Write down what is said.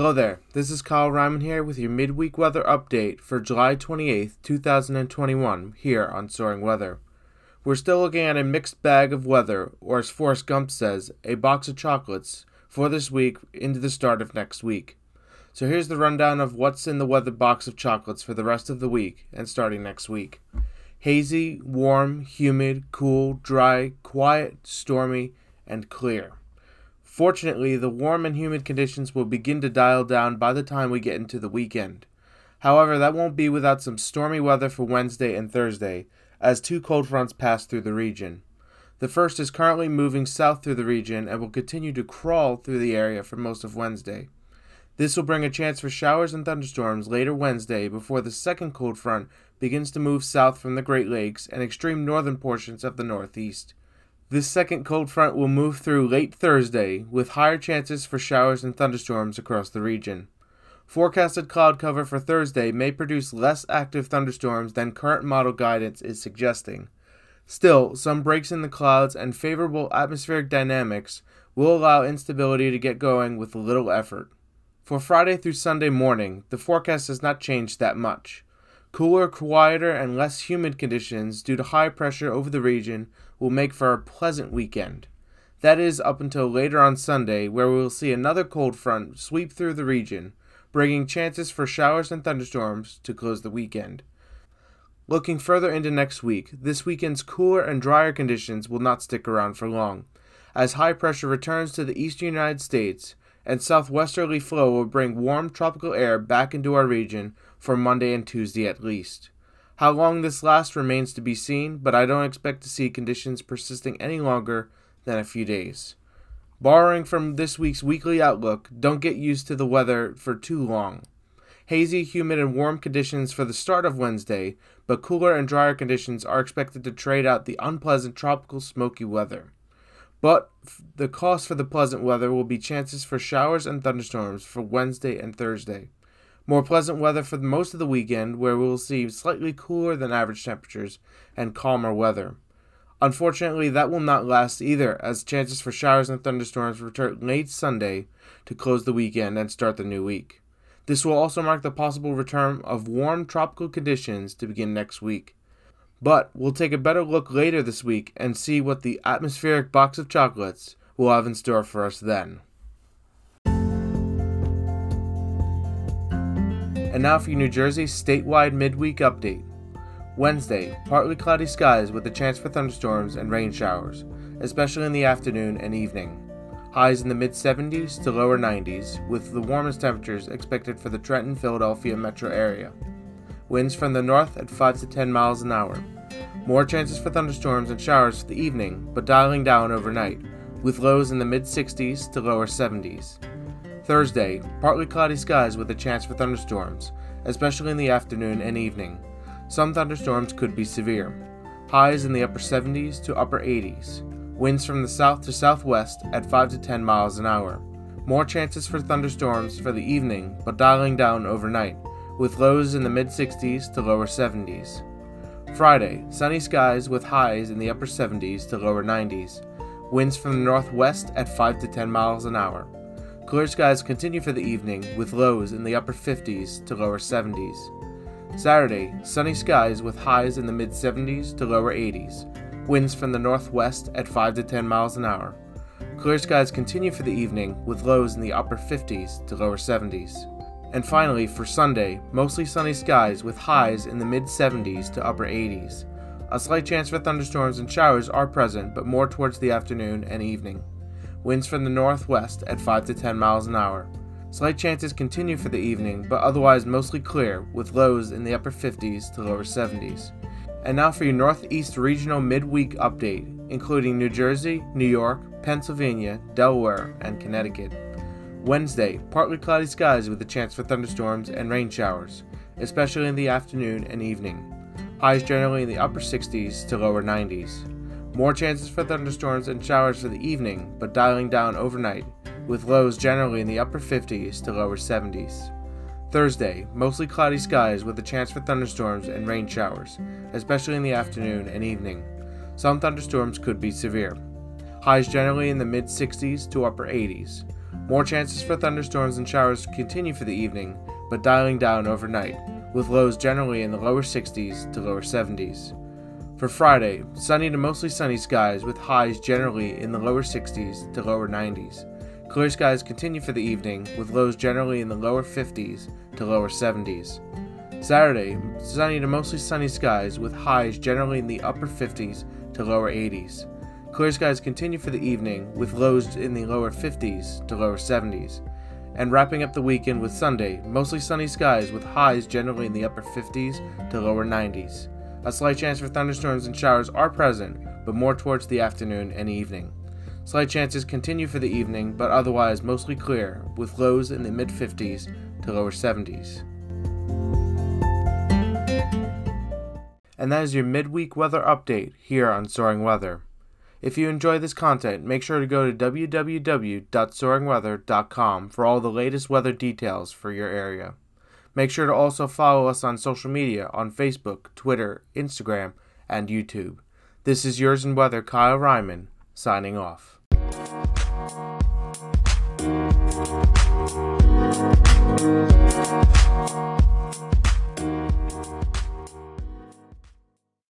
Hello there, this is Kyle Ryman here with your midweek weather update for July 28th, 2021, here on Soaring Weather. We're still looking at a mixed bag of weather, or as Forrest Gump says, a box of chocolates, for this week into the start of next week. So here's the rundown of what's in the weather box of chocolates for the rest of the week and starting next week. Hazy, warm, humid, cool, dry, quiet, stormy, and clear. Fortunately, the warm and humid conditions will begin to dial down by the time we get into the weekend. However, that won't be without some stormy weather for Wednesday and Thursday, as two cold fronts pass through the region. The first is currently moving south through the region and will continue to crawl through the area for most of Wednesday. This will bring a chance for showers and thunderstorms later Wednesday before the second cold front begins to move south from the Great Lakes and extreme northern portions of the Northeast. This second cold front will move through late Thursday, with higher chances for showers and thunderstorms across the region. Forecasted cloud cover for Thursday may produce less active thunderstorms than current model guidance is suggesting. Still, some breaks in the clouds and favorable atmospheric dynamics will allow instability to get going with little effort. For Friday through Sunday morning, the forecast has not changed that much. Cooler, quieter, and less humid conditions due to high pressure over the region will make for a pleasant weekend. That is up until later on Sunday, where we will see another cold front sweep through the region, bringing chances for showers and thunderstorms to close the weekend. Looking further into next week, this weekend's cooler and drier conditions will not stick around for long. As high pressure returns to the eastern United States, and southwesterly flow will bring warm tropical air back into our region for Monday and Tuesday at least. How long this lasts remains to be seen, but I don't expect to see conditions persisting any longer than a few days. Borrowing from this week's weekly outlook, don't get used to the weather for too long. Hazy, humid, and warm conditions for the start of Wednesday, but cooler and drier conditions are expected to trade out the unpleasant tropical smoky weather. But the cost for the pleasant weather will be chances for showers and thunderstorms for Wednesday and Thursday. More pleasant weather for most of the weekend, where we will see slightly cooler than average temperatures and calmer weather. Unfortunately, that will not last either, as chances for showers and thunderstorms return late Sunday to close the weekend and start the new week. This will also mark the possible return of warm tropical conditions to begin next week. But we'll take a better look later this week and see what the atmospheric box of chocolates will have in store for us then. And now for your New Jersey statewide midweek update. Wednesday, partly cloudy skies with a chance for thunderstorms and rain showers, especially in the afternoon and evening. Highs in the mid 70s to lower 90s, with the warmest temperatures expected for the Trenton Philadelphia metro area winds from the north at 5 to 10 miles an hour. More chances for thunderstorms and showers for the evening, but dialing down overnight, with lows in the mid 60s to lower 70s. Thursday, partly cloudy skies with a chance for thunderstorms, especially in the afternoon and evening. Some thunderstorms could be severe. Highs in the upper 70s to upper 80s. Winds from the south to southwest at 5 to 10 miles an hour. More chances for thunderstorms for the evening, but dialing down overnight, with lows in the mid 60s to lower 70s. Friday, sunny skies with highs in the upper 70s to lower 90s. Winds from the northwest at 5 to 10 miles an hour. Clear skies continue for the evening with lows in the upper 50s to lower 70s. Saturday, sunny skies with highs in the mid 70s to lower 80s. Winds from the northwest at 5 to 10 miles an hour. Clear skies continue for the evening with lows in the upper 50s to lower 70s. And finally, for Sunday, mostly sunny skies with highs in the mid 70s to upper 80s. A slight chance for thunderstorms and showers are present, but more towards the afternoon and evening. Winds from the northwest at 5 to 10 miles an hour. Slight chances continue for the evening, but otherwise mostly clear, with lows in the upper 50s to lower 70s. And now for your Northeast Regional Midweek Update, including New Jersey, New York, Pennsylvania, Delaware, and Connecticut. Wednesday, partly cloudy skies with a chance for thunderstorms and rain showers, especially in the afternoon and evening. Highs generally in the upper 60s to lower 90s. More chances for thunderstorms and showers for the evening, but dialing down overnight, with lows generally in the upper 50s to lower 70s. Thursday, mostly cloudy skies with a chance for thunderstorms and rain showers, especially in the afternoon and evening. Some thunderstorms could be severe. Highs generally in the mid 60s to upper 80s. More chances for thunderstorms and showers continue for the evening, but dialing down overnight, with lows generally in the lower 60s to lower 70s. For Friday, sunny to mostly sunny skies with highs generally in the lower 60s to lower 90s. Clear skies continue for the evening, with lows generally in the lower 50s to lower 70s. Saturday, sunny to mostly sunny skies with highs generally in the upper 50s to lower 80s. Clear skies continue for the evening, with lows in the lower 50s to lower 70s. And wrapping up the weekend with Sunday, mostly sunny skies with highs generally in the upper 50s to lower 90s. A slight chance for thunderstorms and showers are present, but more towards the afternoon and evening. Slight chances continue for the evening, but otherwise mostly clear, with lows in the mid 50s to lower 70s. And that is your midweek weather update here on Soaring Weather. If you enjoy this content, make sure to go to www.soaringweather.com for all the latest weather details for your area. Make sure to also follow us on social media on Facebook, Twitter, Instagram, and YouTube. This is yours and weather, Kyle Ryman, signing off.